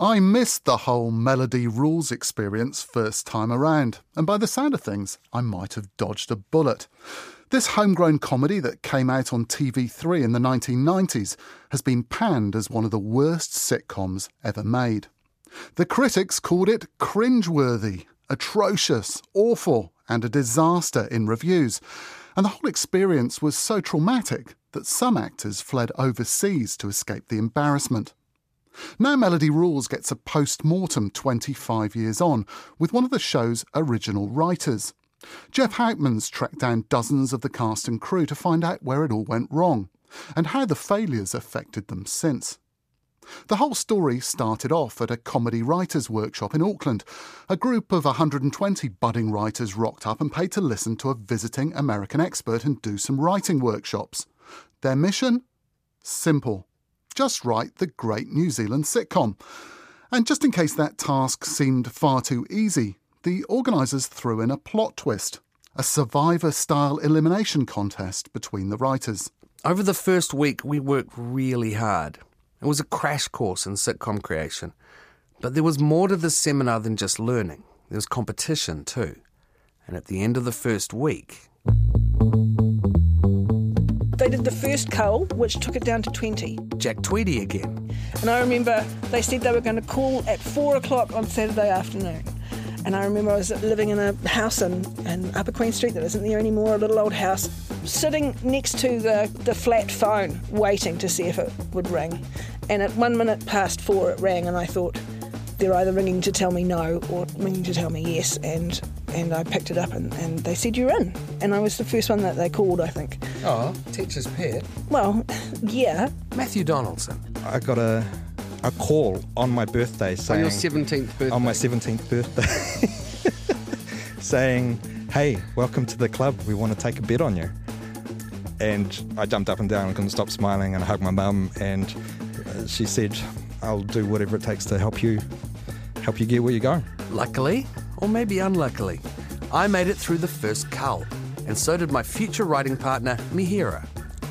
I missed the whole Melody Rules experience first time around, and by the sound of things, I might have dodged a bullet. This homegrown comedy that came out on TV3 in the 1990s has been panned as one of the worst sitcoms ever made. The critics called it cringeworthy, atrocious, awful, and a disaster in reviews. And the whole experience was so traumatic that some actors fled overseas to escape the embarrassment. Now Melody Rules gets a post mortem 25 years on with one of the show's original writers. Geoff Houtman's tracked down dozens of the cast and crew to find out where it all went wrong and how the failures affected them since. The whole story started off at a comedy writers' workshop in Auckland. A group of 120 budding writers rocked up and paid to listen to a visiting American expert and do some writing workshops. Their mission? Simple just write the great New Zealand sitcom. And just in case that task seemed far too easy, the organisers threw in a plot twist a survivor style elimination contest between the writers. Over the first week, we worked really hard. It was a crash course in sitcom creation. But there was more to this seminar than just learning, there was competition too. And at the end of the first week, Did the first cull, which took it down to 20. Jack Tweedy again. And I remember they said they were going to call at four o'clock on Saturday afternoon. And I remember I was living in a house in, in Upper Queen Street that isn't there anymore, a little old house, sitting next to the, the flat phone, waiting to see if it would ring. And at one minute past four, it rang, and I thought, they're either ringing to tell me no or ringing to tell me yes. And and I picked it up, and, and they said, You're in. And I was the first one that they called, I think. Oh, teacher's pet. Well, yeah. Matthew Donaldson. I got a a call on my birthday saying. On your 17th birthday. on my 17th birthday saying, "Hey, welcome to the club. We want to take a bet on you." And I jumped up and down and couldn't stop smiling and I hugged my mum and uh, she said, "I'll do whatever it takes to help you help you get where you're going." Luckily, or maybe unluckily, I made it through the first cull. And so did my future writing partner, Mihira.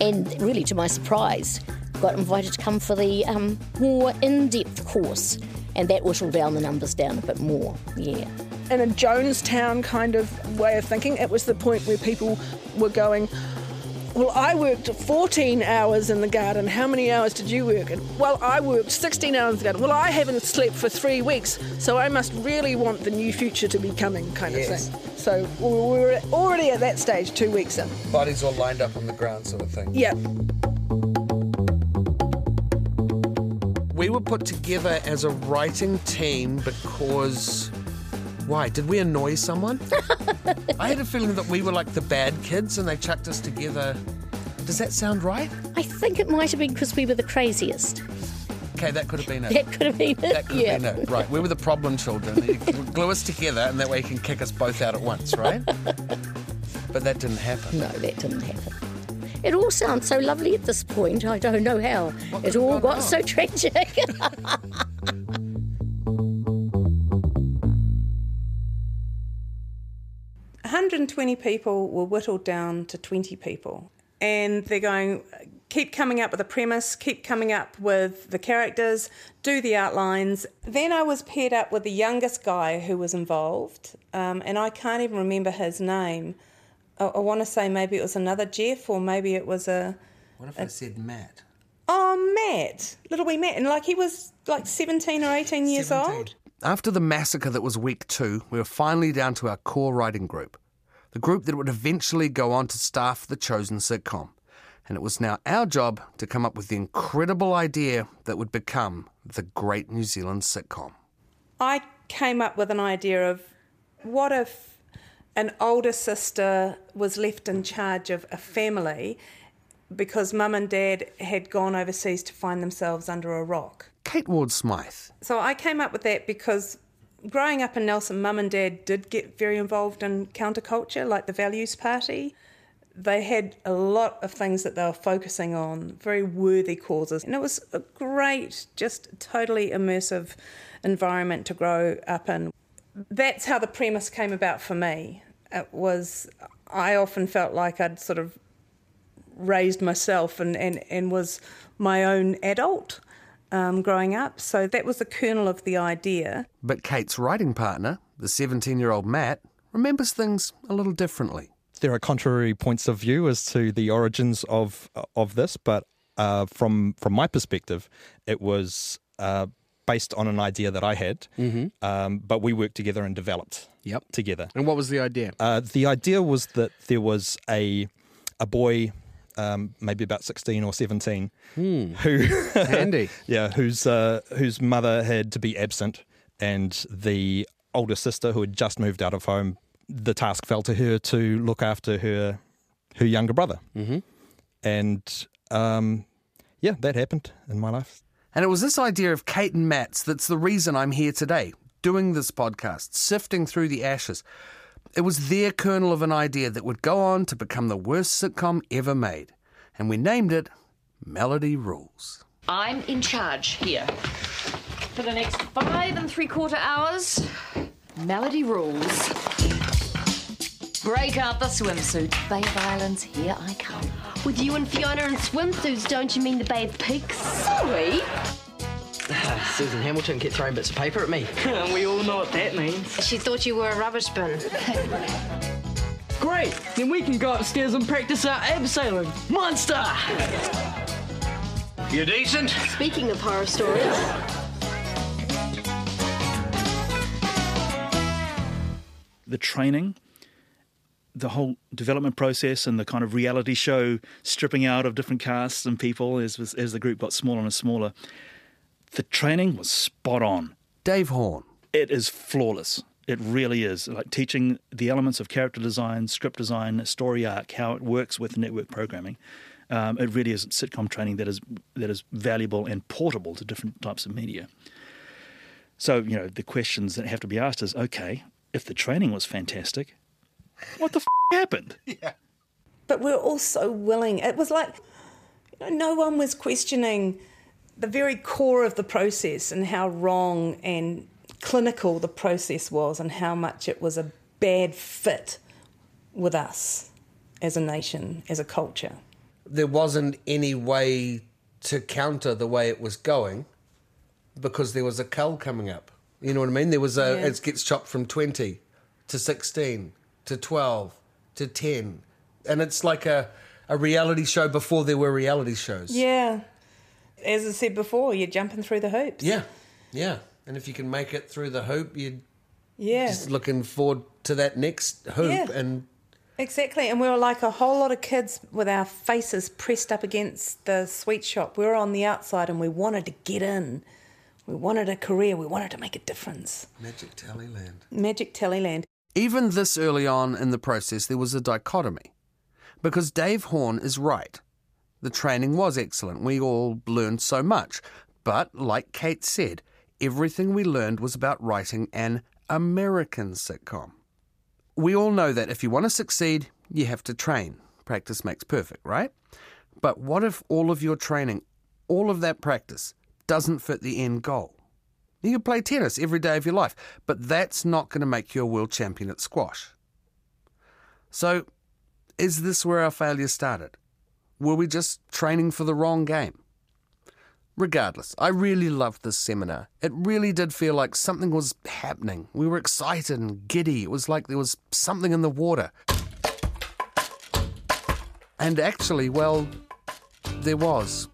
and really to my surprise, got invited to come for the um, more in-depth course, and that whittled down the numbers down a bit more. Yeah. in a Jonestown kind of way of thinking. It was the point where people were going, Well, I worked 14 hours in the garden. How many hours did you work? Well, I worked 16 hours in the garden. Well, I haven't slept for three weeks, so I must really want the new future to be coming, kind Yes. of thing. So we were already at that stage two weeks in. Bodies all lined up on the ground, sort of thing. Yeah. We were put together as a writing team because. Why? Did we annoy someone? I had a feeling that we were like the bad kids and they chucked us together. Does that sound right? I think it might have been because we were the craziest. Okay, that could have been it. That could have been it. That could yeah. have been it. Right, we were the problem children. You glue us together and that way you can kick us both out at once, right? But that didn't happen. No, that didn't happen. It all sounds so lovely at this point. I don't know how. What It all got so tragic. 120 people were whittled down to 20 people. And they're going, keep coming up with a premise, keep coming up with the characters, do the outlines. Then I was paired up with the youngest guy who was involved, um, and I can't even remember his name. I, I want to say maybe it was another Jeff, or maybe it was a. What if I said Matt? Oh, Matt, little wee Matt, and like he was like 17 or 18 years old. After the massacre that was week two, we were finally down to our core writing group. The group that would eventually go on to staff the chosen sitcom. And it was now our job to come up with the incredible idea that would become the great New Zealand sitcom. I came up with an idea of what if an older sister was left in charge of a family, because mum and dad had gone overseas to find themselves under a rock. Kate Ward Smythe. So I came up with that because growing up in Nelson, mum and dad did get very involved in counterculture, like the Values Party. They had a lot of things that they were focusing on, very worthy causes. And it was a great, just totally immersive environment to grow up in. That's how the premise came about for me. It was, I often felt like I'd sort of raised myself and, and, and was my own adult um, growing up. So that was the kernel of the idea. But Kate's writing partner, the 17 year old Matt, remembers things a little differently. There are contrary points of view as to the origins of of this, but uh, from from my perspective, it was uh, based on an idea that I had. Um, but we worked together and developed Yep. together. And what was the idea? Uh, the idea was that there was a a boy, um, maybe about sixteen or seventeen, who Handy. yeah, whose uh, whose mother had to be absent, and the older sister who had just moved out of home, the task fell to her to look after her her younger brother, mm-hmm. and um, yeah, that happened in my life. And it was this idea of Kate and Matt's that's the reason I'm here today, doing this podcast, sifting through the ashes. It was their kernel of an idea that would go on to become the worst sitcom ever made. And we named it Melody Rules. I'm in charge here. For the next five and three quarter hours, Melody rules. Break out the swimsuit. Bay of Islands, here I come. With you and Fiona in swimsuits, don't you mean the Bay of Pigs? Sorry. Susan Hamilton kept throwing bits of paper at me. we all know what that means. She thought you were a rubbish bin. Great! Then we can go upstairs and practice our abseiling. Monster! You're decent? Speaking of horror stories, the training, the whole development process, and the kind of reality show stripping out of different casts and people as as the group got smaller and smaller. The training was spot on. Dave Horn. It is flawless. It really is. Like teaching the elements of character design, script design, story arc, how it works with network programming. Um, it really is sitcom training that is that is valuable and portable to different types of media. So you know the questions that have to be asked is okay. If the training was fantastic, what the f- happened? Yeah. But we're all so willing. It was like, you know, no one was questioning the very core of the process and how wrong and clinical the process was and how much it was a bad fit with us as a nation, as a culture. There wasn't any way to counter the way it was going because there was a cull coming up. You know what I mean? There was a, Yeah. it gets chopped from 20 to 16 to 12 to 10. And it's like a, a reality show before there were reality shows. Yeah. As I said before, you're jumping through the hoops. Yeah, yeah. And if you can make it through the hoop, you're Yeah. just looking forward to that next hoop. Yeah. And Exactly, and we were like a whole lot of kids with our faces pressed up against the sweet shop. We were on the outside and we wanted to get in. We wanted a career, we wanted to make a difference. Magic Tallyland. Magic Tellyland. Even this early on in the process, there was a dichotomy. Because Dave Horn is right. The training was excellent. We all learned so much. But, like Kate said, everything we learned was about writing an American sitcom. We all know that if you want to succeed, you have to train. Practice makes perfect, right? But what if all of your training, all of that practice, doesn't fit the end goal? You can play tennis every day of your life, but that's not going to make you a world champion at squash. So, is this where our failure started? Were we just training for the wrong game? Regardless, I really loved this seminar. It really did feel like something was happening. We were excited and giddy. It was like there was something in the water. And actually, well, there was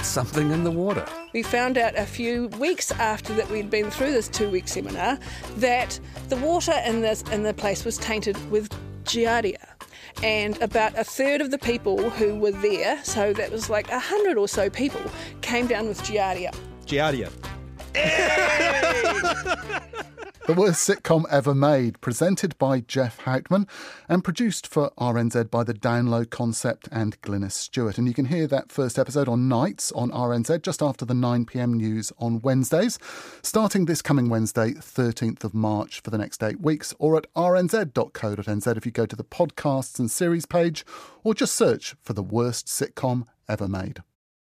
something in the water. We found out a few weeks after that we'd been through this two-week seminar that the water in this in the place was tainted with giardia. And about a third of the people who were there, so that was like a hundred or so people, came down with giardia. Giardia. the worst sitcom ever made, presented by Geoff Houtman and produced for RNZ by the Download Concept and Glynis Stewart. And you can hear that first episode on nights on RNZ just after the 9 pm news on Wednesdays, starting this coming Wednesday, 13th of March, for the next eight weeks, or at rnz.co.nz if you go to the podcasts and series page, or just search for the worst sitcom ever made.